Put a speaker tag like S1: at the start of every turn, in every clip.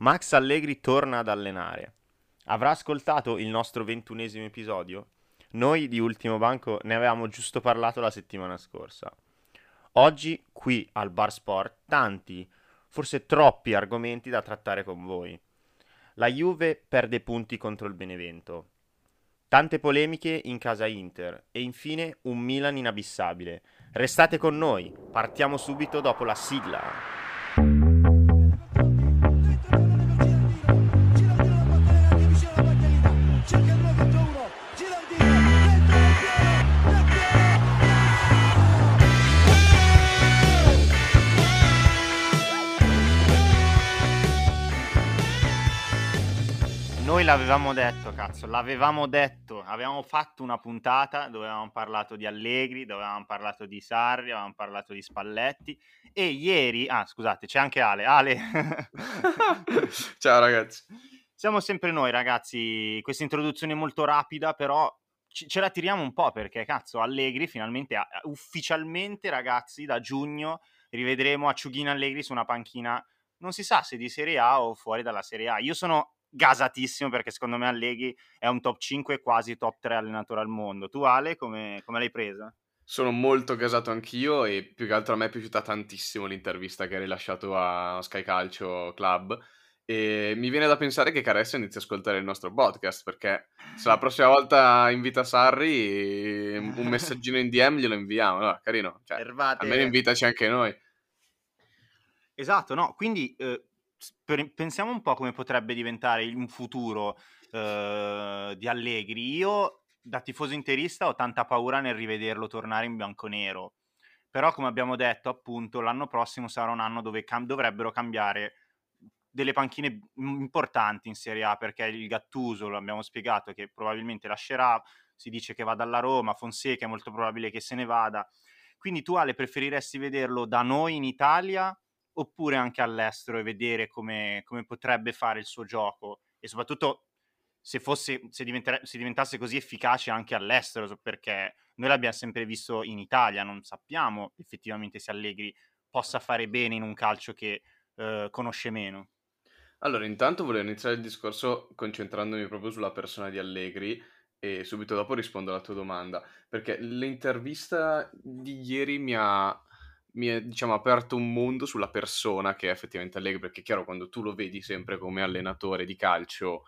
S1: Max Allegri torna ad allenare. Avrà ascoltato il nostro ventunesimo episodio? Noi di Ultimo Banco ne avevamo giusto parlato la settimana scorsa. Oggi, qui al Bar Sport, tanti, forse troppi argomenti da trattare con voi. La Juve perde punti contro il Benevento. Tante polemiche in casa Inter e infine un Milan inabissabile. Restate con noi, partiamo subito dopo la sigla. L'avevamo detto, cazzo, l'avevamo detto. Avevamo fatto una puntata dove avevamo parlato di Allegri, dove avevamo parlato di Sarri, avevamo parlato di Spalletti. E ieri, ah scusate, c'è anche Ale. Ale.
S2: Ciao ragazzi.
S1: Siamo sempre noi ragazzi, questa introduzione molto rapida, però ce la tiriamo un po' perché cazzo Allegri finalmente, ufficialmente ragazzi, da giugno rivedremo Acciughina Allegri su una panchina, non si sa se di Serie A o fuori dalla Serie A. Io sono gasatissimo perché secondo me Allegri è un top 5 quasi top 3 allenatore al mondo. Tu Ale come, come l'hai presa?
S2: Sono molto gasato anch'io e più che altro a me è piaciuta tantissimo l'intervista che hai rilasciato a Sky Calcio Club e mi viene da pensare che Caressa inizi a ascoltare il nostro podcast perché se la prossima volta invita Sarri un messaggino in DM glielo inviamo, no, carino, cioè, almeno invitaci anche noi.
S1: Esatto, no, quindi eh, pensiamo un po' come potrebbe diventare un futuro eh, di Allegri. Io, da tifoso interista, ho tanta paura nel rivederlo tornare in bianco-nero. Però, come abbiamo detto, appunto, l'anno prossimo sarà un anno dove cam- dovrebbero cambiare delle panchine importanti in Serie A perché il Gattuso, lo abbiamo spiegato, che probabilmente lascerà, si dice che vada alla Roma, Fonseca è molto probabile che se ne vada. Quindi tu Ale preferiresti vederlo da noi in Italia oppure anche all'estero e vedere come, come potrebbe fare il suo gioco e soprattutto se, fosse, se, se, diventasse così efficace anche all'estero, perché noi l'abbiamo sempre visto in Italia, non sappiamo effettivamente se Allegri possa fare bene in un calcio che eh, conosce meno.
S2: Allora, intanto volevo iniziare il discorso concentrandomi proprio sulla persona di Allegri e subito dopo rispondo alla tua domanda, perché l'intervista di ieri mi ha mi è diciamo aperto un mondo sulla persona che è effettivamente Allegri, perché chiaro quando tu lo vedi sempre come allenatore di calcio,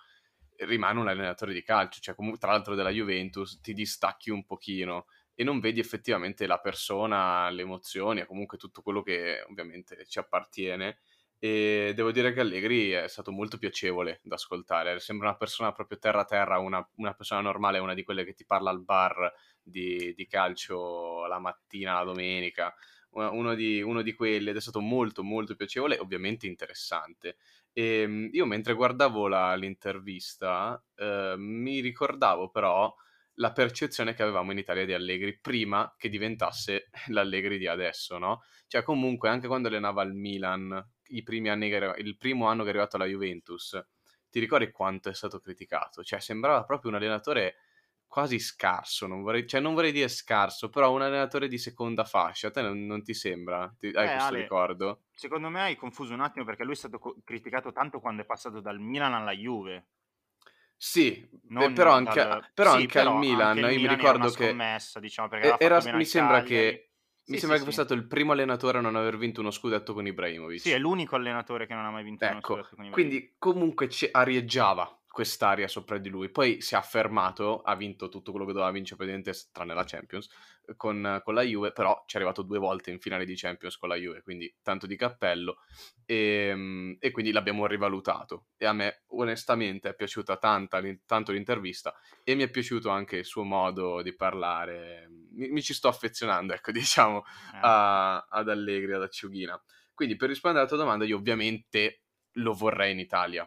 S2: rimane un allenatore di calcio, cioè comunque tra l'altro della Juventus ti distacchi un pochino e non vedi effettivamente la persona, le emozioni comunque tutto quello che ovviamente ci appartiene. E devo dire che Allegri è stato molto piacevole da ascoltare, sembra una persona proprio terra terra, una, una persona normale, una di quelle che ti parla al bar di, di calcio la mattina, la domenica, uno di, uno di quelli ed è stato molto molto piacevole e ovviamente interessante. E ehm, io mentre guardavo la, l'intervista eh, mi ricordavo però la percezione che avevamo in Italia di Allegri prima che diventasse l'Allegri di adesso, no? Cioè comunque anche quando allenava il Milan, i primi anni che, il primo anno che è arrivato alla Juventus, ti ricordi quanto è stato criticato? Cioè sembrava proprio un allenatore quasi scarso, non vorrei, cioè non vorrei dire scarso, però un allenatore di seconda fascia, a te non, non ti sembra? Ti, hai eh, questo Ale, ricordo?
S1: Secondo me hai confuso un attimo perché lui è stato co- criticato tanto quando è passato dal Milan alla Juve.
S2: Sì, non però anche, dal... però sì, anche però al Milan, anche io Milan mi ricordo che...
S1: Scommessa, diciamo, perché era,
S2: mi sembra che... Sì, mi sembra sì, che fosse stato il primo allenatore a non aver vinto uno scudetto con Ibrahimovic.
S1: Sì, è l'unico allenatore che non ha mai vinto ecco, uno scudetto con
S2: Ibrahimovic. Quindi comunque arieggiava quest'aria sopra di lui. Poi si è affermato, ha vinto tutto quello che doveva vincere praticamente tranne la Champions con, con, la Juve, però ci è arrivato due volte in finale di Champions con la Juve, quindi tanto di cappello e, ehm, e quindi l'abbiamo rivalutato e a me onestamente è piaciuta tanta, tanto l'intervista e mi è piaciuto anche il suo modo di parlare, mi, mi ci sto affezionando, ecco diciamo, eh. a, ad Allegri, ad Acciughina. Quindi per rispondere alla tua domanda io ovviamente lo vorrei in Italia,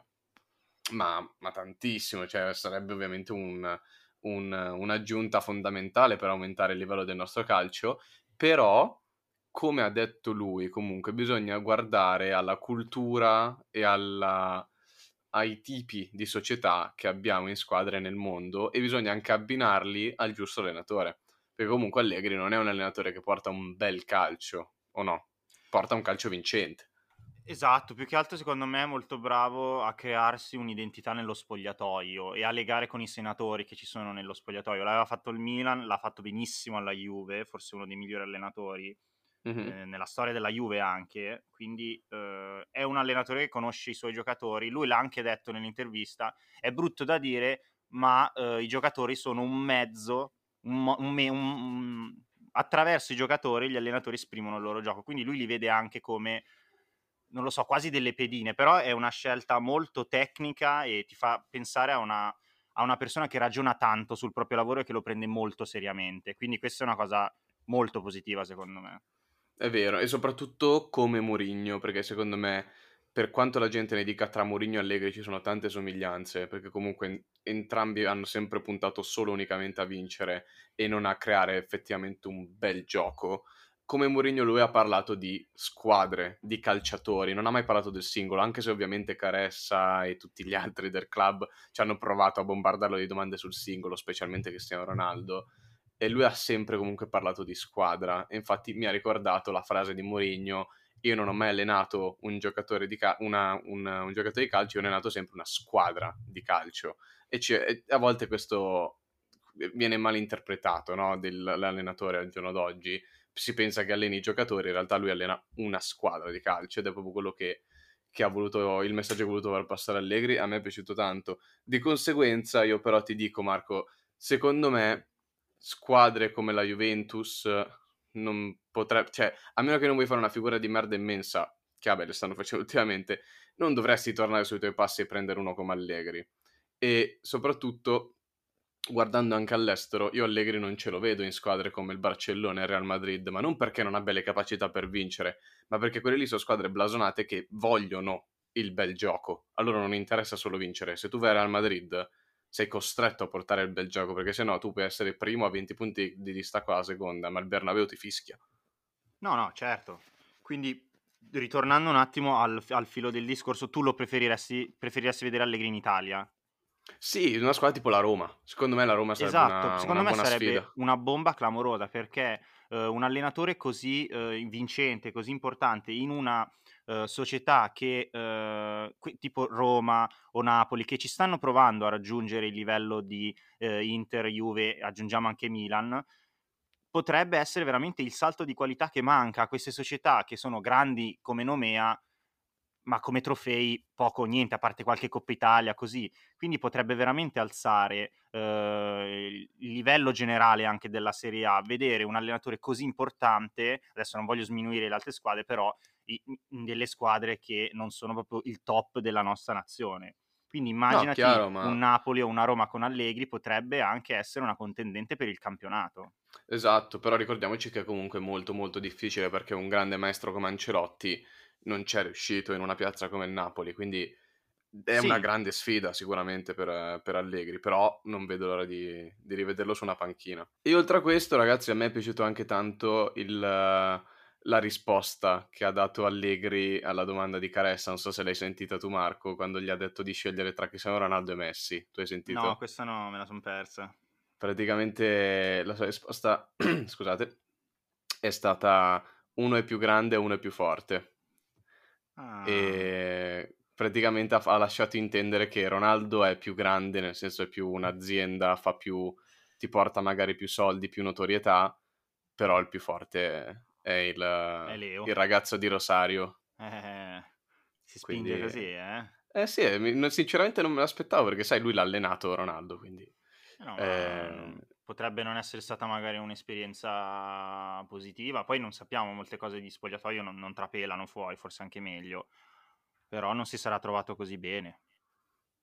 S2: ma, ma tantissimo, cioè sarebbe ovviamente un, un, un'aggiunta fondamentale per aumentare il livello del nostro calcio, però come ha detto lui, comunque bisogna guardare alla cultura e alla, ai tipi di società che abbiamo in squadre nel mondo e bisogna anche abbinarli al giusto allenatore. Perché comunque Allegri non è un allenatore che porta un bel calcio, o no? Porta un calcio vincente.
S1: Esatto, più che altro secondo me è molto bravo a crearsi un'identità nello spogliatoio e a legare con i senatori che ci sono nello spogliatoio. L'aveva fatto il Milan, l'ha fatto benissimo alla Juve, forse uno dei migliori allenatori
S2: Mhm.
S1: eh, nella storia della Juve anche, quindi eh, è un allenatore che conosce i suoi giocatori. Lui l'ha anche detto nell'intervista, è brutto da dire, ma eh, i giocatori sono un mezzo, un un un- attraverso i giocatori gli allenatori esprimono il loro gioco, quindi lui li vede anche come non lo so, quasi delle pedine, però è una scelta molto tecnica e ti fa pensare a una, a una persona che ragiona tanto sul proprio lavoro e che lo prende molto seriamente. Quindi questa è una cosa molto positiva, secondo me.
S2: È vero, e soprattutto come Mourinho, perché secondo me, per quanto la gente ne dica tra Mourinho e Allegri ci sono tante somiglianze, perché comunque en- entrambi hanno sempre puntato solo unicamente a vincere e non a creare effettivamente un bel gioco. Come Mourinho lui ha parlato di squadre, di calciatori, non ha mai parlato del singolo, anche se ovviamente Caressa e tutti gli altri del club ci hanno provato a bombardarlo di domande sul singolo, specialmente Cristiano Ronaldo e lui ha sempre comunque parlato di squadra. E infatti mi ha ricordato la frase di Mourinho: Io non ho mai allenato un giocatore di, ca- una- un, un giocatore di calcio, io ho allenato sempre una squadra di calcio. E, e a volte questo viene malinterpretato no? dell'allenatore al giorno d'oggi. Si pensa che alleni i giocatori, in realtà lui allena una squadra di calcio ed è proprio quello che, che ha voluto, il messaggio che ha voluto far passare Allegri. A me è piaciuto tanto. Di conseguenza, io però ti dico, Marco, secondo me squadre come la Juventus non potrebbe, cioè, a meno che non vuoi fare una figura di merda immensa, che vabbè, le stanno facendo ultimamente, non dovresti tornare sui tuoi passi e prendere uno come Allegri. E soprattutto, guardando anche all'estero, io Allegri non ce lo vedo in squadre come il Barcellona e il Real Madrid, ma non perché non abbia le capacità per vincere, ma perché quelle lì sono squadre blasonate che vogliono il bel gioco. A loro non interessa solo vincere. Se tu vai al Real Madrid sei costretto a portare il bel gioco, perché sennò tu puoi essere primo a 20 punti di distacco alla seconda, ma il Bernabeu ti fischia.
S1: No, no, certo. Quindi, ritornando un attimo al, al filo del discorso, tu lo preferiresti, preferiresti vedere Allegri in Italia?
S2: Sì, una squadra tipo la Roma. Secondo me la Roma sarebbe
S1: Esatto,
S2: una,
S1: secondo
S2: una
S1: me
S2: buona
S1: sarebbe
S2: sfida.
S1: una bomba clamorosa perché eh, un allenatore così eh, vincente, così importante in una eh, società che qui- tipo Roma o Napoli che ci stanno provando a raggiungere il livello di Inter, Juve, aggiungiamo anche Milan, potrebbe essere veramente il salto di qualità che manca a queste società che sono grandi come Nomea ma come trofei poco o niente, a parte qualche Coppa Italia, così. Quindi potrebbe veramente alzare eh, il livello generale anche della Serie A, vedere un allenatore così importante, adesso non voglio sminuire le altre squadre, però i, delle squadre che non sono proprio il top della nostra nazione. Quindi
S2: No,
S1: immaginati
S2: chiaro, ma...
S1: un Napoli o una Roma con Allegri potrebbe anche essere una contendente per il campionato.
S2: Esatto, però ricordiamoci che è comunque molto molto difficile perché un grande maestro come Ancelotti non c'è riuscito in una piazza come il Napoli, quindi è una
S1: Sì,
S2: grande sfida sicuramente per, per Allegri, però non vedo l'ora di, di rivederlo su una panchina. E oltre a questo, ragazzi, a me è piaciuto anche tanto il, la risposta che ha dato Allegri alla domanda di Caressa, non so se l'hai sentita tu Marco, quando gli ha detto di scegliere tra Cristiano Ronaldo e Messi, tu hai
S1: no,
S2: sentito?
S1: questa no, me la sono persa.
S2: Praticamente la sua risposta, scusate, è stata uno è più grande e uno è più forte.
S1: Ah,
S2: E praticamente ha, lasciato intendere che Ronaldo è più grande, nel senso è più un'azienda, fa più, ti porta magari più soldi, più notorietà, però il più forte è il,
S1: è
S2: il ragazzo di Rosario.
S1: Eh, si spinge
S2: Quindi,
S1: così, eh?
S2: eh sì, eh, sinceramente non me l'aspettavo perché sai, lui l'ha allenato Ronaldo, quindi...
S1: No, ma
S2: eh,
S1: potrebbe non essere stata magari un'esperienza positiva. Poi non sappiamo, molte cose di spogliatoio non, non trapelano fuori, forse anche meglio. Però non si sarà trovato così bene.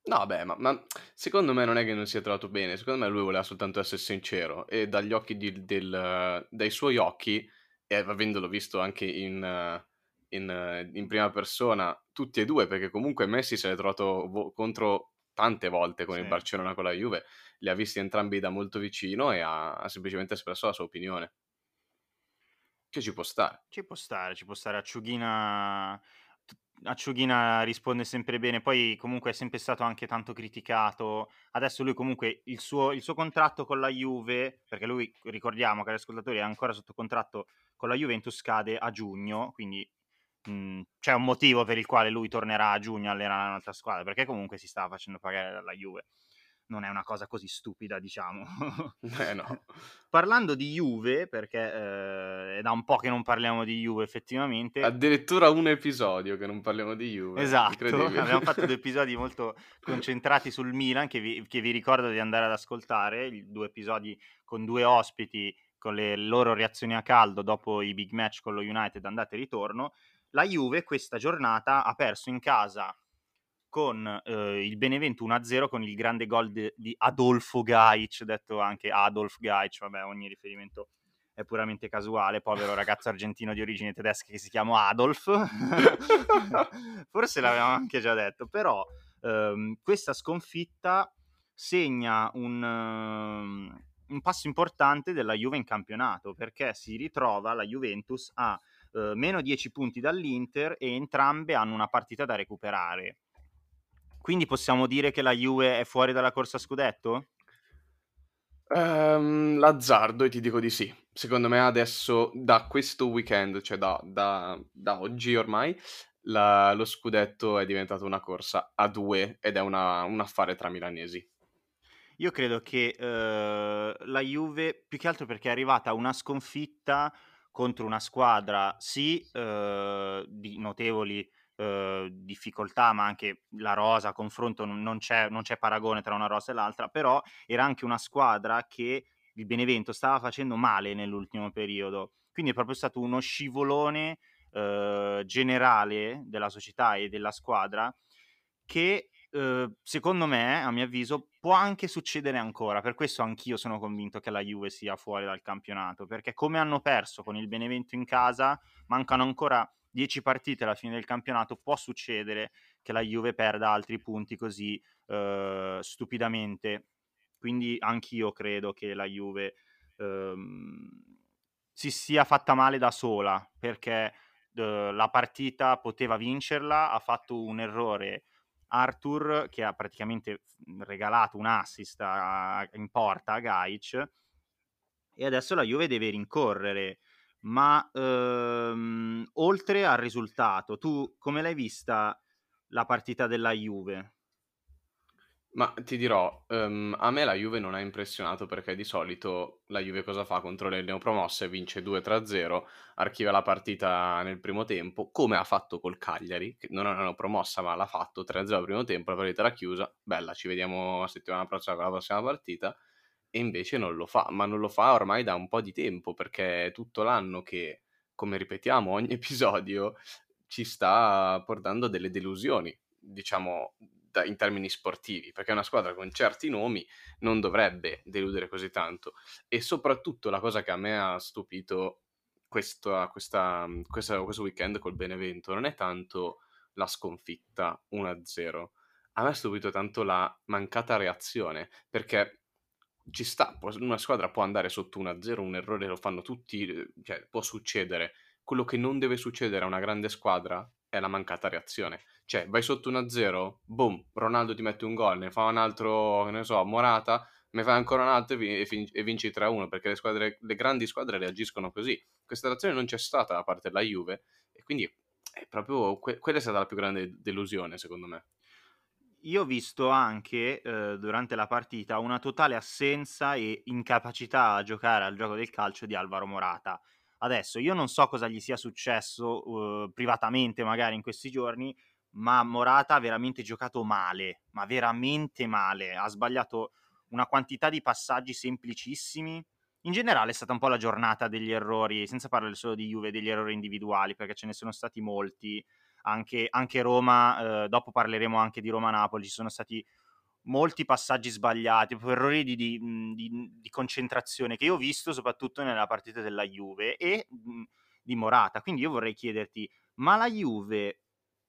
S2: No, beh, ma, ma secondo me non è che non sia trovato bene, secondo me lui voleva soltanto essere sincero e dagli occhi di- del, dai suoi occhi, e avendolo visto anche in, in, in prima persona, tutti e due, perché comunque Messi se l'è trovato vo- contro tante volte con il
S1: Sì.
S2: Barcellona con la Juve, li ha visti entrambi da molto vicino e ha, ha semplicemente espresso la sua opinione, che ci può stare.
S1: Ci può stare, ci può stare. Acciughina, Acciughina risponde sempre bene, poi comunque è sempre stato anche tanto criticato. Adesso lui comunque il suo, il suo contratto con la Juve, perché lui ricordiamo che agli ascoltatori è ancora sotto contratto con la Juventus, scade a giugno, quindi mh, c'è un motivo per il quale lui tornerà a giugno a allenare un'altra squadra, perché comunque si stava facendo pagare dalla Juve non è una cosa così stupida, diciamo.
S2: Eh no.
S1: Parlando di Juve, perché eh, è da un po' che non parliamo di Juve effettivamente.
S2: Addirittura un episodio che non parliamo di Juve.
S1: Esatto, abbiamo fatto due episodi molto concentrati sul Milan che vi, che vi ricordo di andare ad ascoltare, due episodi con due ospiti con le loro reazioni a caldo dopo i big match con lo United andate e ritorno. La Juve questa giornata ha perso in casa con eh, il Benevento 1-0 con il grande gol de- di Adolfo Gaic, detto anche Adolf Gaic, vabbè ogni riferimento è puramente casuale, povero ragazzo argentino di origine tedesca che si chiama Adolf, forse l'avevamo anche già detto, però ehm, questa sconfitta segna un, um, un, passo importante della Juve in campionato, perché si ritrova la Juventus a eh, meno 10 punti dall'Inter e entrambe hanno una partita da recuperare. Quindi possiamo dire che la Juve è fuori dalla corsa scudetto?
S2: Um, l'azzardo e ti dico di sì. Secondo me adesso, da questo weekend, cioè da, da, da oggi ormai, la, lo scudetto è diventato una corsa a due ed è una, un affare tra milanesi.
S1: Io credo che uh, la Juve, più che altro perché è arrivata una sconfitta contro una squadra, sì, uh, di notevoli Uhm, difficoltà, ma anche la rosa confronto non c'è, non c'è paragone tra una rosa e l'altra, però era anche una squadra che il Benevento stava facendo male nell'ultimo periodo. Quindi è proprio stato uno scivolone uh, generale della società e della squadra che uh, secondo me, a mio avviso, può anche succedere ancora. Per questo anch'io sono convinto che la Juve sia fuori dal campionato, perché come hanno perso con il Benevento in casa, mancano ancora 10 partite alla fine del campionato può succedere che la Juve perda altri punti così eh, stupidamente. Quindi anch'io credo che la Juve ehm, si sia fatta male da sola perché eh, la partita poteva vincerla, ha fatto un errore Arthur che ha praticamente regalato un assist a, in porta a Gaic e adesso la Juve deve rincorrere ma ehm, oltre al risultato, tu come l'hai vista la partita della Juve?
S2: Ma ti dirò, um, a me la Juve non ha impressionato perché di solito la Juve cosa fa contro le neopromosse? Vince 2-3-0, archivia la partita nel primo tempo, come ha fatto col Cagliari, che non è una neopromossa ma l'ha fatto 3-0 al primo tempo, la partita era chiusa, bella, ci vediamo la settimana prossima con la prossima partita, e invece non lo fa, ma non lo fa ormai da un po' di tempo perché è tutto l'anno che, come ripetiamo ogni episodio, ci sta portando delle delusioni, diciamo in termini sportivi, perché una squadra con certi nomi non dovrebbe deludere così tanto. E soprattutto la cosa che a me ha stupito questo, questa, questa, questo weekend col Benevento non è tanto la sconfitta 1-0, a me ha stupito tanto la mancata reazione, perché ci sta, una squadra può andare sotto 1-0, un errore lo fanno tutti, eh, cioè può succedere. Quello che non deve succedere a una grande squadra è la mancata reazione. Cioè, vai sotto 1-0, boom, Ronaldo ti mette un gol, ne fa un altro, ne so, Morata, ne fa ancora un altro e, vinci 3-1, perché le, squadre, le grandi squadre reagiscono così. Questa reazione non c'è stata da parte della Juve e quindi è proprio, que- quella è stata la più grande delusione, secondo me
S1: io ho visto anche eh, durante la partita una totale assenza e incapacità a giocare al gioco del calcio di Alvaro Morata. Adesso io non so cosa gli sia successo uh, privatamente magari in questi giorni, ma Morata ha veramente giocato male, ma veramente male. Ha sbagliato una quantità di passaggi semplicissimi. In generale è stata un po' la giornata degli errori, senza parlare solo di Juve, degli errori individuali, perché ce ne sono stati molti anche, anche Roma, eh, dopo parleremo anche di Roma-Napoli, ci sono stati molti passaggi sbagliati, errori di, di, di, di, concentrazione che io ho visto soprattutto nella partita della Juve e mh, di Morata. Quindi io vorrei chiederti, ma la Juve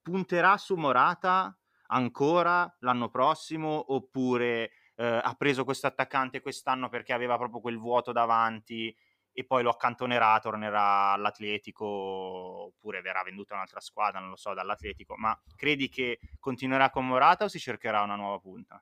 S1: punterà su Morata ancora l'anno prossimo oppure eh, ha preso questo attaccante quest'anno perché aveva proprio quel vuoto davanti e poi lo accantonerà, tornerà all'Atletico oppure verrà venduto a un'altra squadra, non lo so, dall'Atletico, ma credi che continuerà con Morata o si cercherà una nuova punta?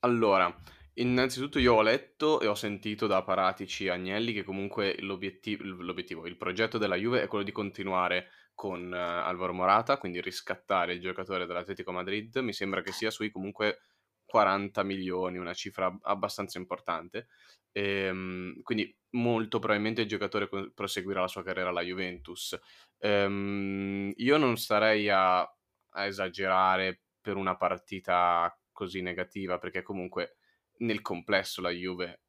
S2: Allora, innanzitutto io ho letto e ho sentito da Paratici Agnelli che comunque l'obiettivo, l'obiettivo, il progetto della Juve è quello di continuare con uh, Alvaro Morata, quindi riscattare il giocatore dell'Atletico Madrid, mi sembra che sia sui comunque 40 milioni, una cifra abbastanza importante. Ehm, quindi molto probabilmente il giocatore proseguirà la sua carriera alla Juventus. Um, io non starei a, a esagerare per una partita così negativa, perché comunque nel complesso la Juve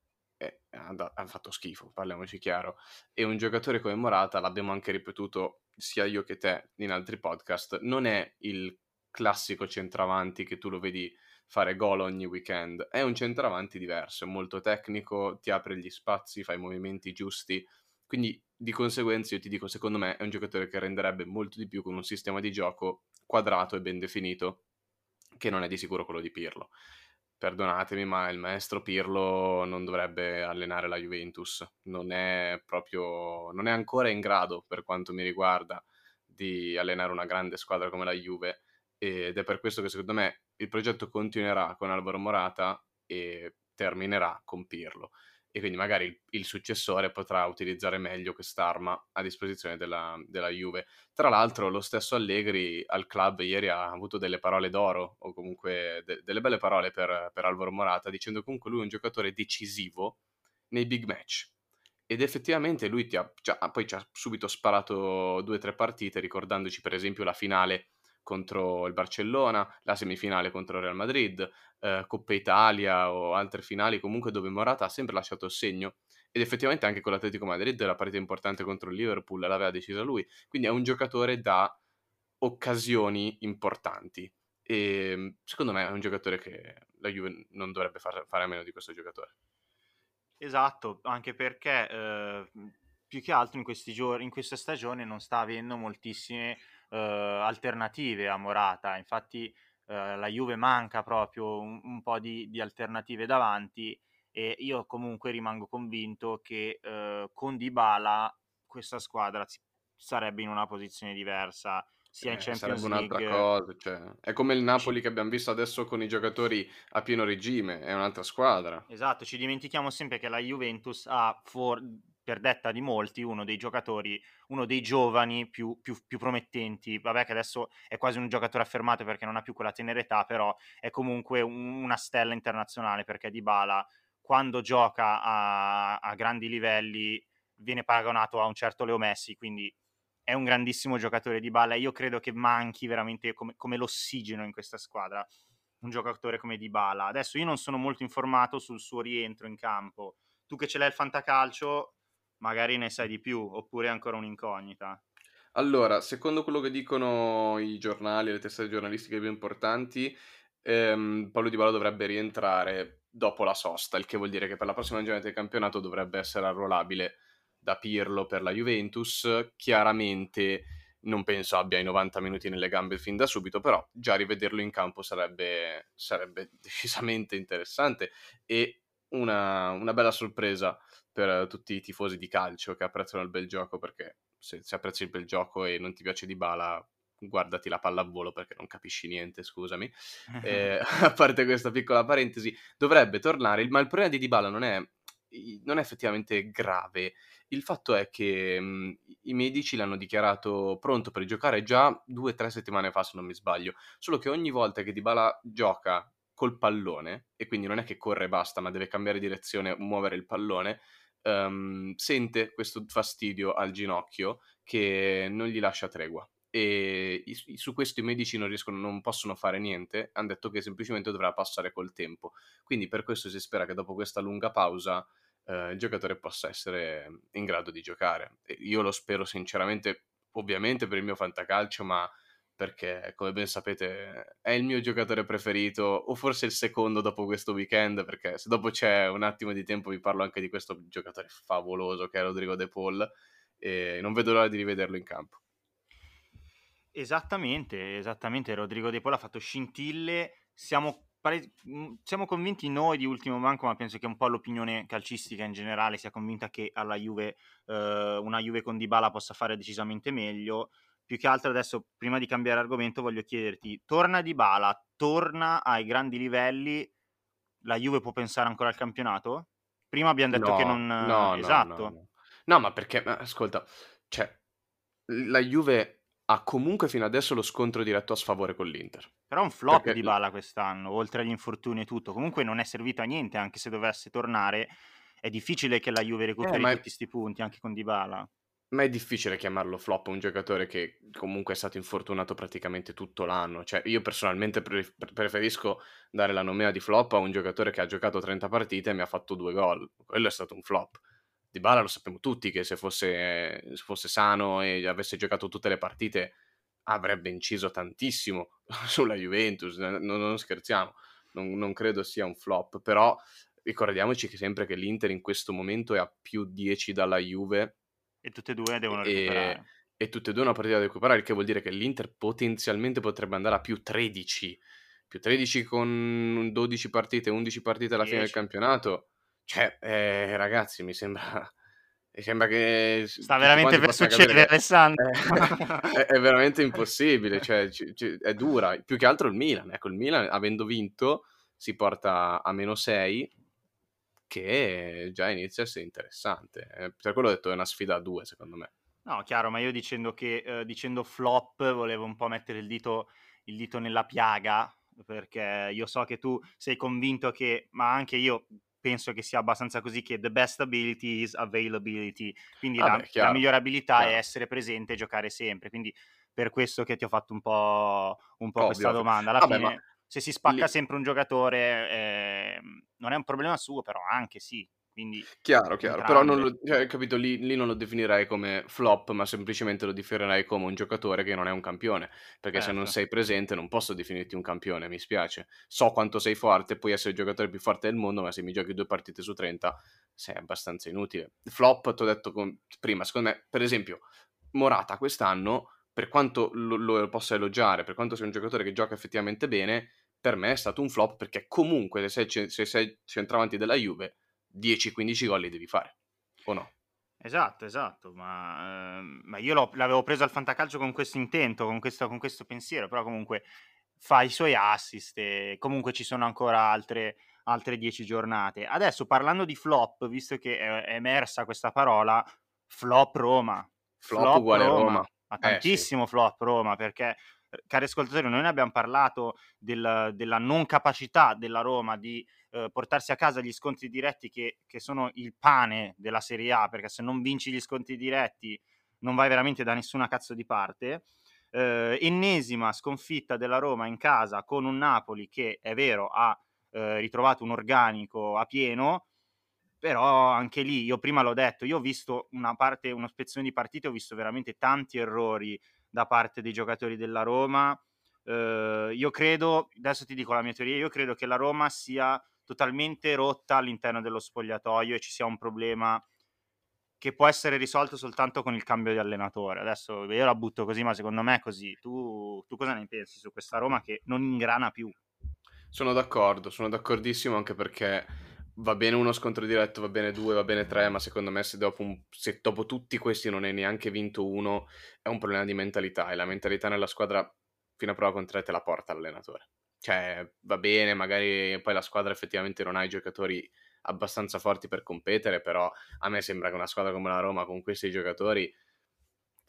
S2: ha fatto schifo, parliamoci chiaro. E un giocatore come Morata, l'abbiamo anche ripetuto sia io che te in altri podcast, non è il classico centravanti che tu lo vedi fare gol ogni weekend. È un centravanti diverso, è molto tecnico, ti apre gli spazi, fa i movimenti giusti. Quindi di conseguenza io ti dico, secondo me è un giocatore che renderebbe molto di più con un sistema di gioco quadrato e ben definito, che non è di sicuro quello di Pirlo. Perdonatemi, ma il maestro Pirlo non dovrebbe allenare la Juventus, non è proprio, non è ancora in grado, per quanto mi riguarda, di allenare una grande squadra come la Juve ed è per questo che secondo me il progetto continuerà con Alvaro Morata e terminerà con Pirlo e quindi magari il, il successore potrà utilizzare meglio quest'arma a disposizione della, della, Juve. Tra l'altro lo stesso Allegri al club ieri ha avuto delle parole d'oro o comunque de, delle belle parole per, per Alvaro Morata dicendo che comunque lui è un giocatore decisivo nei big match ed effettivamente lui ti ha, già, poi ci ha subito sparato due o tre partite ricordandoci per esempio la finale contro il Barcellona, la semifinale contro il Real Madrid, eh, Coppa Italia o altre finali comunque dove Morata ha sempre lasciato il segno ed effettivamente anche con l'Atletico Madrid la partita importante contro il Liverpool l'aveva decisa lui, quindi è un giocatore da occasioni importanti e ehm, secondo me è un giocatore che la Juve non dovrebbe far, fare a meno di questo giocatore.
S1: Esatto, anche perché eh, più che altro in giorni, in questa stagione non sta avendo moltissime eh, alternative a Morata, infatti eh, la Juve manca proprio un, un po' di, di, alternative davanti e io comunque rimango convinto che eh, con Dybala questa squadra sarebbe in una posizione diversa sia in eh, Champions
S2: sarebbe
S1: un'altra
S2: League. cosa, cioè, è come il Napoli ci... che abbiamo visto adesso con i giocatori a pieno regime, è un'altra squadra.
S1: Esatto, ci dimentichiamo sempre che la Juventus ha for- per detta di molti, uno dei giocatori, uno dei giovani più, più, più, promettenti. Vabbè, che adesso è quasi un giocatore affermato perché non ha più quella tenera età, però è comunque un, una stella internazionale perché Dybala, quando gioca a, a, grandi livelli, viene paragonato a un certo Leo Messi, quindi è un grandissimo giocatore di balla. Io credo che manchi veramente come, come l'ossigeno in questa squadra un giocatore come Dybala. Adesso io non sono molto informato sul suo rientro in campo. Tu che ce l'hai il fantacalcio, magari ne sai di più, oppure è ancora un'incognita?
S2: Allora, secondo quello che dicono i giornali, le testate giornalistiche più importanti, ehm, Paolo Di Bala dovrebbe rientrare dopo la sosta, il che vuol dire che per la prossima giornata del campionato dovrebbe essere arruolabile da Pirlo per la Juventus. Chiaramente non penso abbia i 90 minuti nelle gambe fin da subito, però già rivederlo in campo sarebbe, sarebbe decisamente interessante e una, una bella sorpresa per tutti i tifosi di calcio che apprezzano il bel gioco, perché se, se apprezzi il bel gioco e non ti piace di bala, guardati la pallavolo perché non capisci niente, scusami. eh, a parte questa piccola parentesi, dovrebbe tornare, ma il problema di Dybala non è, non è effettivamente grave. Il fatto è che mh, i medici l'hanno dichiarato pronto per giocare già due o tre settimane fa, se non mi sbaglio. Solo che ogni volta che Dybala gioca col pallone, e quindi non è che corre e basta, ma deve cambiare direzione, muovere il pallone, um, sente questo fastidio al ginocchio che non gli lascia tregua. E su questo i medici non, riescono, non possono fare niente, hanno detto che semplicemente dovrà passare col tempo. Quindi per questo si spera che dopo questa lunga pausa eh, il giocatore possa essere in grado di giocare. E io lo spero sinceramente, ovviamente per il mio fantacalcio, ma perché come ben sapete è il mio giocatore preferito o forse il secondo dopo questo weekend perché se dopo c'è un attimo di tempo vi parlo anche di questo giocatore favoloso che è Rodrigo De Paul e non vedo l'ora di rivederlo in campo.
S1: Esattamente, esattamente, Rodrigo De Paul ha fatto scintille, siamo. Mm, siamo convinti noi di ultimo banco, ma penso che un po' l'opinione calcistica in generale sia convinta che alla Juve, eh, una Juve con Dybala possa fare decisamente meglio più che altro adesso, prima di cambiare argomento, voglio chiederti, torna di Bala, torna ai grandi livelli, la Juve può pensare ancora al campionato? Prima abbiamo detto
S2: no,
S1: che non...
S2: No,
S1: esatto.
S2: No, no, ma perché, ascolta, cioè, la Juve ha comunque fino adesso lo scontro diretto a sfavore con l'Inter.
S1: Però un flop Perché... di Bala quest'anno, oltre agli infortuni e tutto. Comunque non è servito a niente, anche se dovesse tornare. È difficile che la Juve recuperi eh, tutti questi punti, anche con Dybala.
S2: Ma è difficile chiamarlo flop un giocatore che comunque è stato infortunato praticamente tutto l'anno. Cioè, io personalmente pre- preferisco dare la nomea di flop a un giocatore che ha giocato 30 partite e mi ha fatto due gol. Quello è stato un flop. Di Bala lo sappiamo tutti che se fosse, se fosse sano e avesse giocato tutte le partite avrebbe inciso tantissimo sulla Juventus, non, non scherziamo, non, non, credo sia un flop, però ricordiamoci che sempre che l'Inter in questo momento è a più 10 dalla Juve
S1: e tutte e due devono e, recuperare.
S2: E tutte e due una partita da recuperare, il che vuol dire che l'Inter potenzialmente potrebbe andare a più 13. Più 13 con 12 partite, 11 partite alla 10. fine del campionato. Cioè, eh, ragazzi, mi sembra... Mi sembra che...
S1: Sta veramente per succedere, Alessandro.
S2: È, è, è, veramente impossibile, cioè, c- c- è dura. Più che altro il Milan. Ecco, il Milan, avendo vinto, si porta a meno 6 che già inizia a essere interessante. Eh, per quello ho detto è una sfida a due, secondo me.
S1: No, chiaro, ma io dicendo che eh, dicendo flop volevo un po' mettere il dito, il dito nella piaga, perché io so che tu sei convinto che, ma anche io penso che sia abbastanza così, che the best ability is availability, quindi ah la, beh, la, migliore abilità chiaro. è essere presente e giocare sempre, quindi per questo che ti ho fatto un po', un po questa domanda. Alla Vabbè, fine... Se si spacca Lì. sempre un giocatore eh, non è un problema suo, però anche sì. Quindi
S2: chiaro, chiaro, però non lo, cioè, capito, lì, lì, non lo definirei come flop, ma semplicemente lo definirei come un giocatore che non è un campione, perché certo. se non certo. sei presente non posso definirti un campione, mi spiace. So quanto sei forte, puoi essere il giocatore più forte del mondo, ma se mi giochi due partite su 30 sei abbastanza inutile. Flop, ti ho detto con... prima, secondo me, per esempio, Morata quest'anno, per quanto lo, lo possa elogiare, per quanto sia un giocatore che gioca effettivamente bene, per me è stato un flop perché comunque se sei, se sei centravanti della Juve 10-15 gol li devi fare, o no?
S1: Esatto, esatto, ma, ehm, ma io l'avevo preso al fantacalcio con questo intento, con questo, con questo, pensiero, però comunque fa i suoi assist e comunque ci sono ancora altre, altre 10 giornate. Adesso parlando di flop, visto che è, emersa questa parola, flop Roma.
S2: Flop, flop uguale Roma. Roma.
S1: Ma tantissimo eh, sì. flop Roma, perché cari ascoltatori, noi ne abbiamo parlato del, della non capacità della Roma di eh, portarsi a casa gli scontri diretti che, che, sono il pane della Serie A, perché se non vinci gli scontri diretti non vai veramente da nessuna cazzo di parte. Eh, ennesima sconfitta della Roma in casa con un Napoli che è vero ha eh, ritrovato un organico a pieno, però anche lì io prima l'ho detto, io ho visto una parte, una spezzone di partite, ho visto veramente tanti errori da parte dei giocatori della Roma. Eh, io credo, adesso ti dico la mia teoria, io credo che la Roma sia totalmente rotta all'interno dello spogliatoio e ci sia un problema che può essere risolto soltanto con il cambio di allenatore. Adesso io la butto così, ma secondo me è così. Tu, tu cosa ne pensi su questa Roma che non ingrana più?
S2: Sono d'accordo, sono d'accordissimo anche perché va bene uno scontro diretto, va bene due, va bene tre, ma secondo me se dopo, un, se dopo tutti questi non hai neanche vinto uno, è un problema di mentalità e la mentalità nella squadra fino a prova contraria te la porta l'allenatore. Cioè, va bene, magari poi la squadra effettivamente non ha i giocatori abbastanza forti per competere, però a me sembra che una squadra come la Roma con questi giocatori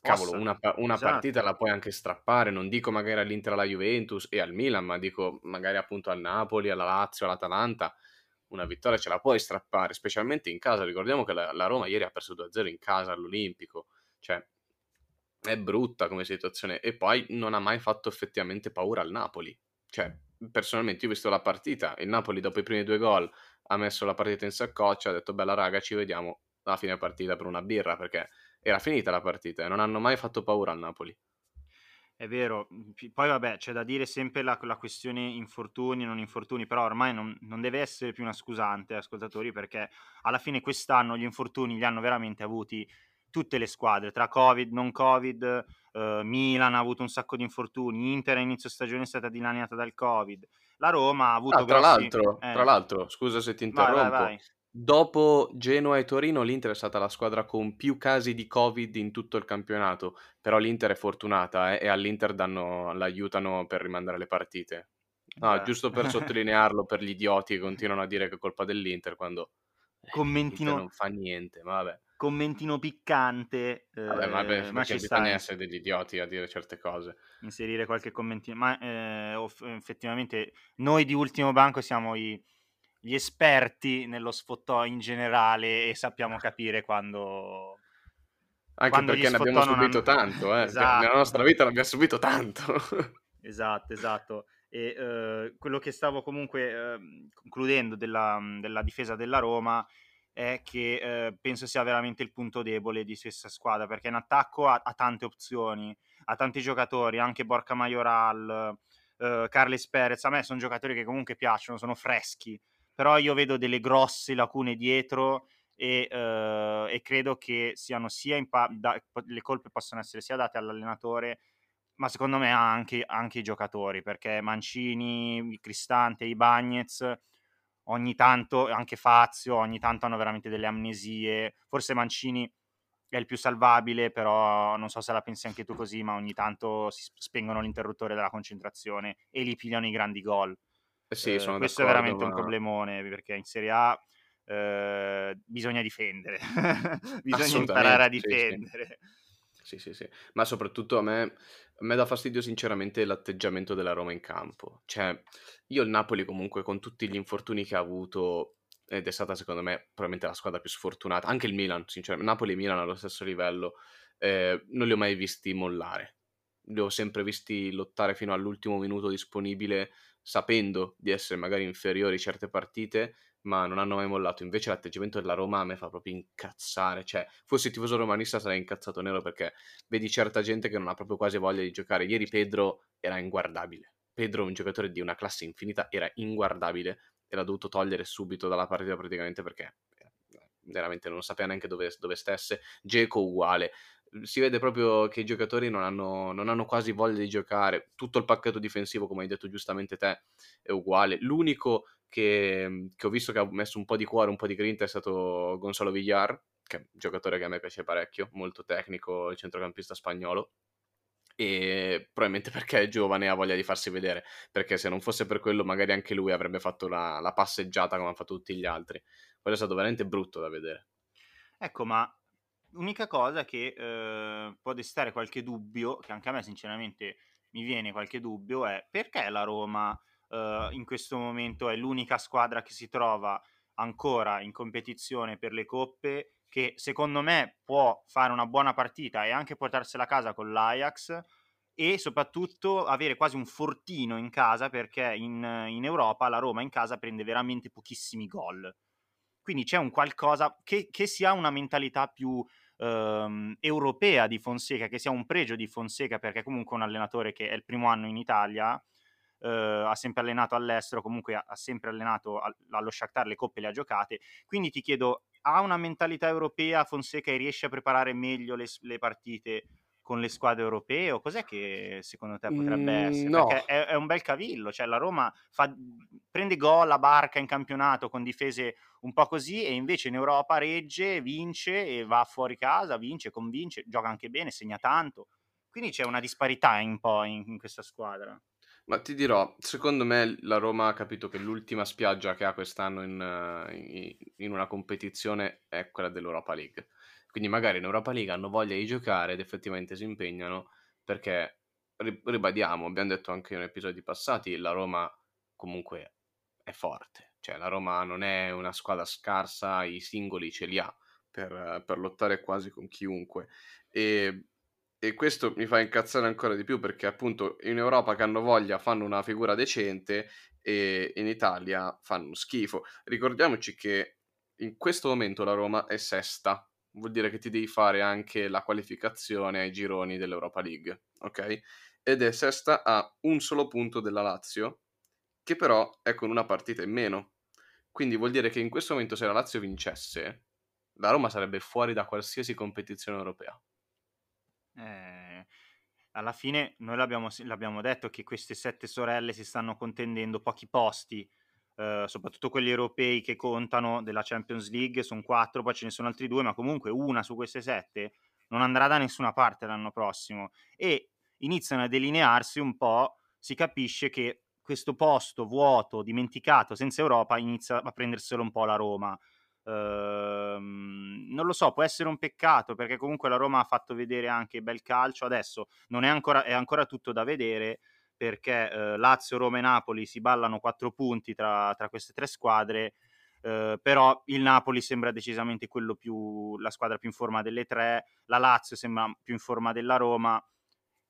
S2: cavolo, una, una esatto. partita la puoi anche strappare, non dico magari all'Inter, alla Juventus e al Milan, ma dico magari appunto al Napoli, alla Lazio, all'Atalanta, una vittoria ce la puoi strappare, specialmente in casa. Ricordiamo che la, la Roma ieri ha perso 2-0 in casa all'Olimpico, cioè è brutta come situazione. E poi non ha mai fatto effettivamente paura al Napoli. Cioè, personalmente, io ho visto la partita, il Napoli dopo i primi due gol ha messo la partita in saccoccia, ha detto bella raga, ci vediamo alla fine partita per una birra, perché era finita la partita e non hanno mai fatto paura al Napoli.
S1: È vero, mhmm, poi vabbè, c'è da dire sempre la, la questione infortuni, non infortuni, però ormai non, non deve essere più una scusante, ascoltatori, perché alla fine quest'anno gli infortuni li hanno veramente avuti tutte le squadre, tra Covid, non Covid, eh, Milan ha avuto un sacco di infortuni, Inter a inizio stagione è stata dilaniata dal Covid, la Roma ha avuto...
S2: Ah, tra, grossi... l'altro, eh. tra l'altro, scusa se ti interrompo, vai, vai, vai. Dopo Genoa e Torino, l'Inter è stata la squadra con più casi di Covid in tutto il campionato, però l'Inter è fortunata eh, e all'Inter danno, l'aiutano per rimandare le partite. No, Beh. giusto per sottolinearlo per gli idioti che continuano a dire che è colpa dell'Inter quando
S1: commentino,
S2: non fa niente, ma vabbè.
S1: commentino piccante.
S2: Vabbè, ma, beh, ma ci bisogna essere degli idioti a dire certe cose.
S1: Inserire qualche commentino, ma eh, off- effettivamente noi di ultimo banco siamo i, gli esperti nello sfottò in generale e sappiamo capire quando...
S2: Anche quando perché ne abbiamo subito hanno... tanto, eh. esatto. nella nostra vita l'abbiamo subito tanto.
S1: esatto, esatto. E eh, quello che stavo comunque eh, concludendo della, della difesa della Roma è che eh, penso sia veramente il punto debole di questa squadra perché in attacco ha, ha tante opzioni, ha tanti giocatori, anche Borca Majoral, eh, Carles Perez, a me sono giocatori che comunque piacciono, sono freschi, però io vedo delle grosse lacune dietro e, eh, e credo che siano sia pa- da, le colpe possono essere sia date all'allenatore ma secondo me anche, anche i giocatori perché Mancini, Cristante, i Bagnets ogni tanto, anche Fazio, ogni tanto hanno veramente delle amnesie. Forse Mancini è il più salvabile, però non so se la pensi anche tu così, ma ogni tanto si spengono l'interruttore della concentrazione e li pigliano i grandi gol.
S2: Eh sì,
S1: eh, questo è veramente ma... un problemone perché in Serie A eh, bisogna difendere, bisogna imparare a difendere.
S2: Sì. sì, sì, sì, ma soprattutto a me a me dà fastidio sinceramente l'atteggiamento della Roma in campo. Cioè, io il Napoli comunque con tutti gli infortuni che ha avuto, ed è stata secondo me probabilmente la squadra più sfortunata, anche il Milan, sinceramente, Napoli e Milan allo stesso livello, eh, non li ho mai visti mollare. Li ho sempre visti lottare fino all'ultimo minuto disponibile, sapendo di essere magari inferiori certe partite, ma non hanno mai mollato. Invece l'atteggiamento della Roma me fa proprio incazzare. Cioè, fossi tifoso romanista sarei incazzato nero perché vedi certa gente che non ha proprio quasi voglia di giocare. Ieri Pedro era inguardabile. Pedro, un giocatore di una classe infinita, era inguardabile e l'ha dovuto togliere subito dalla partita praticamente perché eh, veramente non sapeva neanche dove, dove stesse. Geco uguale. Si vede proprio che i giocatori non hanno, non hanno quasi voglia di giocare. Tutto il pacchetto difensivo, come hai detto giustamente te, è uguale. L'unico che, che, ho visto che ha messo un po' di cuore, un po' di grinta è stato Gonzalo Villar, che è un giocatore che a me piace parecchio, molto tecnico, centrocampista spagnolo. E probabilmente perché è giovane e ha voglia di farsi vedere, perché se non fosse per quello, magari anche lui avrebbe fatto la, la passeggiata come hanno fatto tutti gli altri. Quello è stato veramente brutto da vedere.
S1: Ecco, ma l'unica cosa che eh, può destare qualche dubbio, che anche a me sinceramente mi viene qualche dubbio, è perché la Roma uh, in questo momento è l'unica squadra che si trova ancora in competizione per le coppe che secondo me può fare una buona partita e anche portarsela a casa con l'Ajax e soprattutto avere quasi un fortino in casa perché in, in Europa la Roma in casa prende veramente pochissimi gol. Quindi c'è un qualcosa che, che sia una mentalità più ehm, europea di Fonseca, che sia un pregio di Fonseca perché comunque è un allenatore che è il primo anno in Italia eh, ha sempre allenato all'estero, comunque ha, ha sempre allenato al, allo Shakhtar, le coppe le ha giocate, quindi ti chiedo, ha una mentalità europea Fonseca e riesce a preparare meglio le, le partite con le squadre europee o cos'è che secondo te potrebbe mm, essere? No. Perché è, è, un bel cavillo, cioè la Roma fa, prende gol a barca in campionato con difese un po' così e invece in Europa regge, vince e va fuori casa, vince, convince, gioca anche bene, segna tanto. Quindi c'è una disparità un po' in, in questa squadra.
S2: Ma ti dirò, secondo me la Roma ha capito che l'ultima spiaggia che ha quest'anno in, in, in una competizione è quella dell'Europa League. Quindi magari in Europa League hanno voglia di giocare ed effettivamente si impegnano perché, ribadiamo, abbiamo detto anche in episodi passati, la Roma comunque è forte. Cioè la Roma non è una squadra scarsa, i singoli ce li ha per, per lottare quasi con chiunque. E e questo mi fa incazzare ancora di più perché appunto in Europa che hanno voglia fanno una figura decente e in Italia fanno schifo. Ricordiamoci che in questo momento la Roma è sesta, vuol dire che ti devi fare anche la qualificazione ai gironi dell'Europa League, ok? Ed è sesta a un solo punto della Lazio, che però è con una partita in meno. Quindi vuol dire che in questo momento se la Lazio vincesse, la Roma sarebbe fuori da qualsiasi competizione europea.
S1: Eh, alla fine noi l'abbiamo, l'abbiamo, detto che queste sette sorelle si stanno contendendo pochi posti, eh, soprattutto quelli europei che contano della Champions League, sono quattro, poi ce ne sono altri due, ma comunque una su queste sette non andrà da nessuna parte l'anno prossimo e iniziano a delinearsi un po', si capisce che questo posto vuoto, dimenticato, senza Europa, inizia a prenderselo un po' la Roma. Ehm, non lo so, può essere un peccato perché comunque la Roma ha fatto vedere anche bel calcio. Adesso non è ancora, è ancora tutto da vedere perché eh, Lazio, Roma e Napoli si ballano quattro punti tra, tra queste tre squadre. Uh, però il Napoli sembra decisamente più la squadra più in forma delle tre, la Lazio sembra più in forma della Roma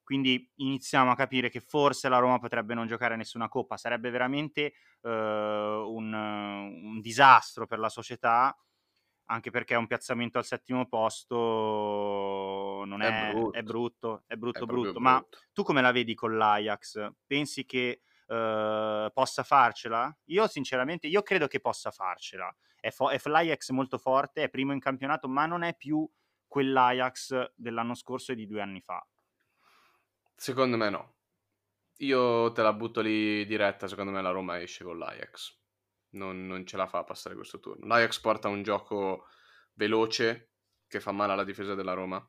S1: quindi iniziamo a capire che forse la Roma potrebbe non giocare nessuna coppa, sarebbe veramente uh, un, un, disastro per la società, anche perché un piazzamento al settimo posto non è, è, brutto. è brutto, è brutto, è brutto. brutto. Ma tu come la vedi con l'Ajax? Pensi che uh, possa farcela? Io sinceramente, io credo che possa farcela. È, fo- è l'Ajax molto forte, è primo in campionato, ma non è più quell'Ajax dell'anno scorso e di due anni fa.
S2: Secondo me no. Io te la butto lì diretta, secondo me la Roma esce con l'Ajax. Non, non ce la fa a passare questo turno. L'Ajax porta un gioco veloce che fa male alla difesa della Roma,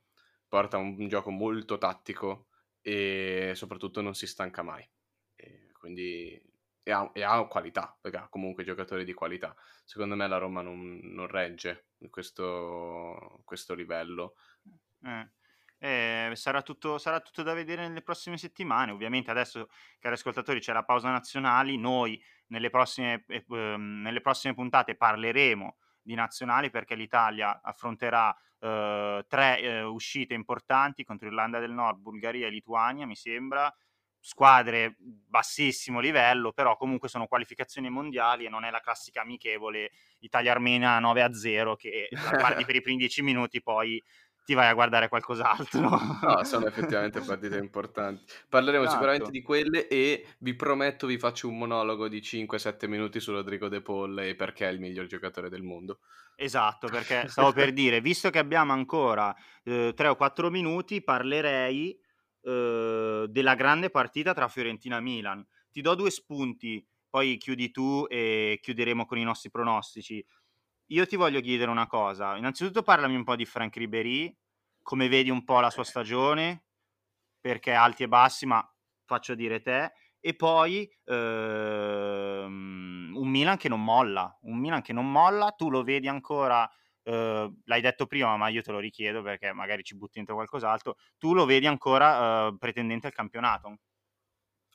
S2: porta un, gioco molto tattico e soprattutto non si stanca mai. E quindi e ha, e ha, qualità, perché ha comunque giocatori di qualità. Secondo me la Roma non, non regge questo, questo livello.
S1: Eh. Eh, sarà, tutto, sarà, tutto, da vedere nelle prossime settimane. Ovviamente adesso, cari ascoltatori, c'è la pausa nazionali. Noi nelle prossime, eh, ehm, nelle prossime puntate parleremo di nazionali perché l'Italia affronterà eh, tre eh, uscite importanti contro Irlanda del Nord, Bulgaria e Lituania, mi sembra. Squadre bassissimo livello, però comunque sono qualificazioni mondiali e non è la classica amichevole Italia-Armenia 9-0 che la guardi per i primi dieci minuti, poi ti vai a guardare qualcos'altro.
S2: No, sono effettivamente partite importanti. Parleremo esatto. sicuramente di quelle e vi prometto vi faccio un monologo di 5-7 minuti su Rodrigo De Paul e perché è il miglior giocatore del mondo.
S1: Esatto, perché stavo per dire, visto che abbiamo ancora eh, 3 o 4 minuti, parlerei eh, della grande partita tra Fiorentina e Milan. Ti do due spunti, poi chiudi tu e chiuderemo con i nostri pronostici io ti voglio chiedere una cosa. Innanzitutto parlami un po' di Frank Ribery, come vedi un po' la sua stagione, perché alti e bassi, ma faccio dire te. E poi ehm, un Milan che non molla, un Milan che non molla, tu lo vedi ancora, eh, l'hai detto prima, ma io te lo richiedo perché magari ci butti dentro qualcos'altro, tu lo vedi ancora eh, pretendente al campionato?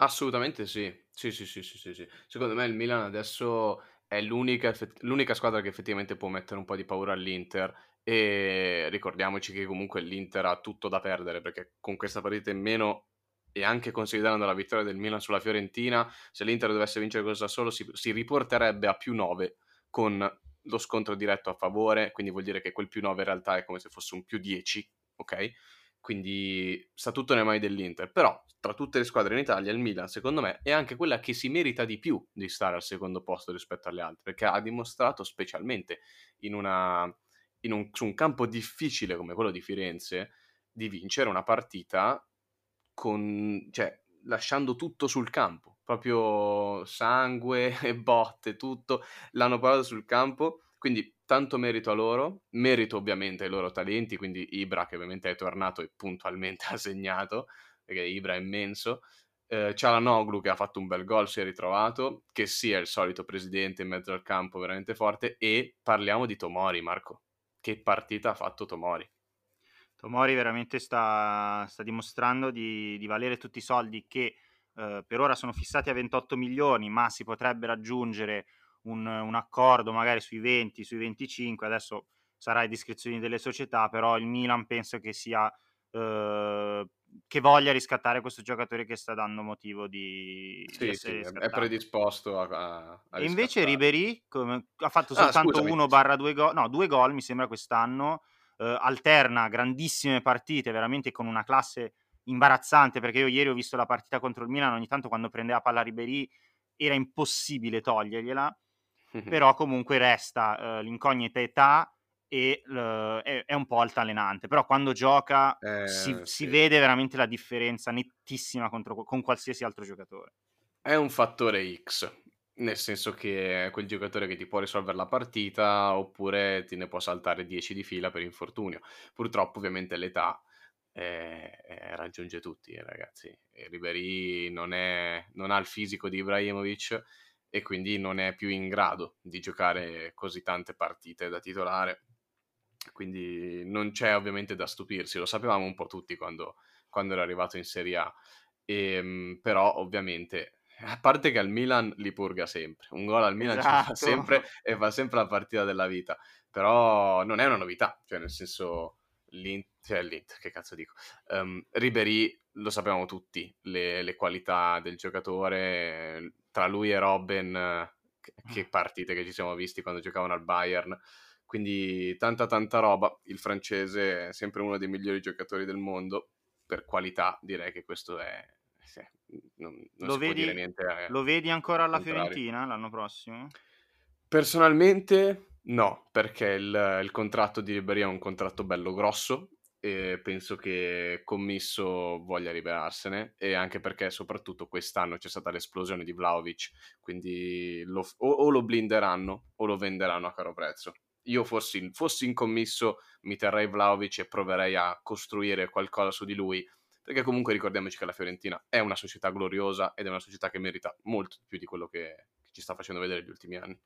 S2: Assolutamente sì. Sì, sì, sì, sì, sì, sì. Secondo me il Milan adesso è l'unica, l'unica squadra che effettivamente può mettere un po' di paura all'Inter e ricordiamoci che comunque l'Inter ha tutto da perdere perché con questa partita in meno e anche considerando la vittoria del Milan sulla Fiorentina, se l'Inter dovesse vincere cosa solo si, si riporterebbe a più 9 con lo scontro diretto a favore, quindi vuol dire che quel più 9 in realtà è come se fosse un più 10, ok? Quindi sta tutto nelle mani dell'Inter. Però tra tutte le squadre in Italia, il Milan, secondo me, è anche quella che si merita di più di stare al secondo posto rispetto alle altre, perché ha dimostrato, specialmente in una, in un, su un campo difficile come quello di Firenze, di vincere una partita con, cioè, lasciando tutto sul campo, proprio sangue e botte, tutto l'hanno parlato sul campo quindi tanto merito a loro, merito ovviamente ai loro talenti, quindi Ibra che ovviamente è tornato e puntualmente ha segnato, perché Ibra è immenso. Eh, Cialanoglu che ha fatto un bel gol, si è ritrovato, che sia il solito presidente in mezzo al campo veramente forte e parliamo di Tomori, Marco. Che partita ha fatto Tomori?
S1: Tomori veramente sta, sta dimostrando di, di, valere tutti i soldi che eh, per ora sono fissati a 28 milioni, ma si potrebbe raggiungere un, un, accordo magari sui 20, sui 25, adesso sarà a discrezioni delle società, però il Milan penso che sia eh, che voglia riscattare questo giocatore che sta dando motivo di,
S2: sì, di sì, è predisposto a, a,
S1: e invece Ribery come, ha fatto ah, soltanto ah, 1 barra 2 gol no due gol mi sembra quest'anno eh, alterna grandissime partite veramente con una classe imbarazzante perché io ieri ho visto la partita contro il Milan ogni tanto quando prendeva palla Ribery era impossibile togliergliela però comunque resta uh, l'incognita età e uh, è, è, un po' altalenante, però quando gioca eh, si, sì. si, vede veramente la differenza nettissima contro, con qualsiasi altro giocatore.
S2: È un fattore X, nel senso che è quel giocatore che ti può risolvere la partita oppure ti ne può saltare 10 di fila per infortunio. Purtroppo ovviamente l'età eh, eh, raggiunge tutti, ragazzi. Ribery non, è, non ha il fisico di Ibrahimovic e quindi non è più in grado di giocare così tante partite da titolare. Quindi non c'è ovviamente da stupirsi, lo sapevamo un po' tutti quando, quando era arrivato in Serie A. E, ehm, però ovviamente a parte che al Milan li purga sempre, un gol al Milan esatto. ci fa sempre e fa sempre la partita della vita, però non è una novità, cioè nel senso l'Inter, cioè l'Inter che cazzo dico, um, Ribery lo sappiamo tutti, le, le, qualità del giocatore, tra lui e Robben, che, che mm. partite che ci siamo visti quando giocavano al Bayern, quindi tanta tanta roba, il francese è sempre uno dei migliori giocatori del mondo, per qualità direi che questo è, sì, non, non
S1: lo, vedi, niente, eh, lo vedi ancora alla contrario. Fiorentina l'anno prossimo?
S2: Personalmente no, perché il, il contratto di Ribery è un contratto bello grosso e penso che Commisso voglia liberarsene e anche perché soprattutto quest'anno c'è stata l'esplosione di Vlaovic, quindi lo, o, o, lo blinderanno o lo venderanno a caro prezzo. Io fossi, fossi in commisso mi terrei Vlaovic e proverei a costruire qualcosa su di lui perché comunque ricordiamoci che la Fiorentina è una società gloriosa ed è una società che merita molto più di quello che, che ci sta facendo vedere negli ultimi anni.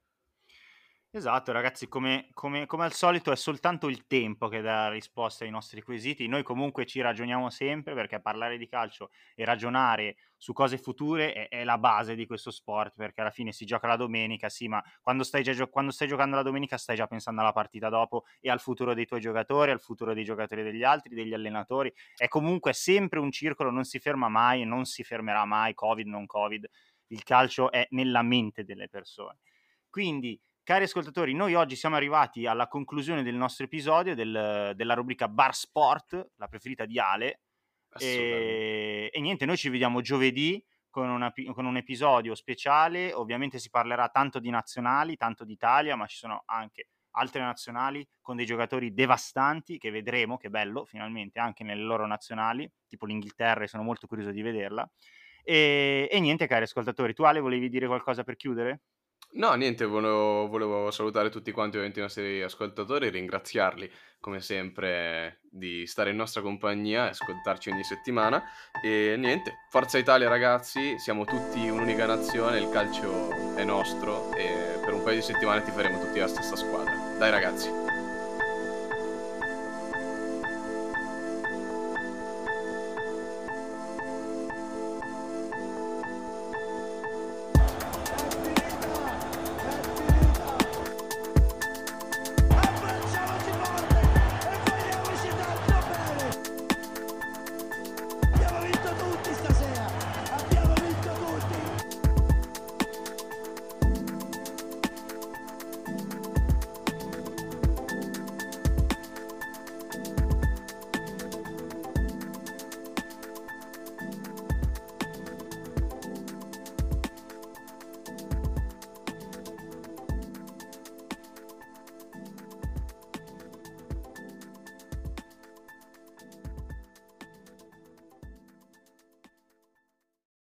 S1: Esatto, ragazzi, come, come, come, al solito è soltanto il tempo che dà risposta ai nostri quesiti. Noi comunque ci ragioniamo sempre perché parlare di calcio e ragionare su cose future è, è la base di questo sport perché alla fine si gioca la domenica, sì, ma quando stai, gio- quando stai giocando la domenica stai già pensando alla partita dopo e al futuro dei tuoi giocatori, al futuro dei giocatori degli altri, degli allenatori. È comunque sempre un circolo, non si ferma mai, non si fermerà mai, Covid, non Covid. Il calcio è nella mente delle persone. Quindi Cari ascoltatori, noi oggi siamo arrivati alla conclusione del nostro episodio del, della rubrica Bar Sport, la preferita di Ale. E, e, niente, noi ci vediamo giovedì con, una, con, un episodio speciale. Ovviamente si parlerà tanto di nazionali, tanto d'Italia, ma ci sono anche altre nazionali con dei giocatori devastanti che vedremo, che bello, finalmente anche nelle loro nazionali, tipo l'Inghilterra, e sono molto curioso di vederla. E, e niente, cari ascoltatori, tu Ale volevi dire qualcosa per chiudere?
S2: No, niente, volevo, volevo salutare tutti quanti ovviamente i nostri ascoltatori, ringraziarli come sempre di stare in nostra compagnia e ascoltarci ogni settimana. E niente, Forza Italia ragazzi, siamo tutti un'unica nazione, il calcio è nostro e per un paio di settimane ti faremo tutti la stessa squadra. Dai ragazzi!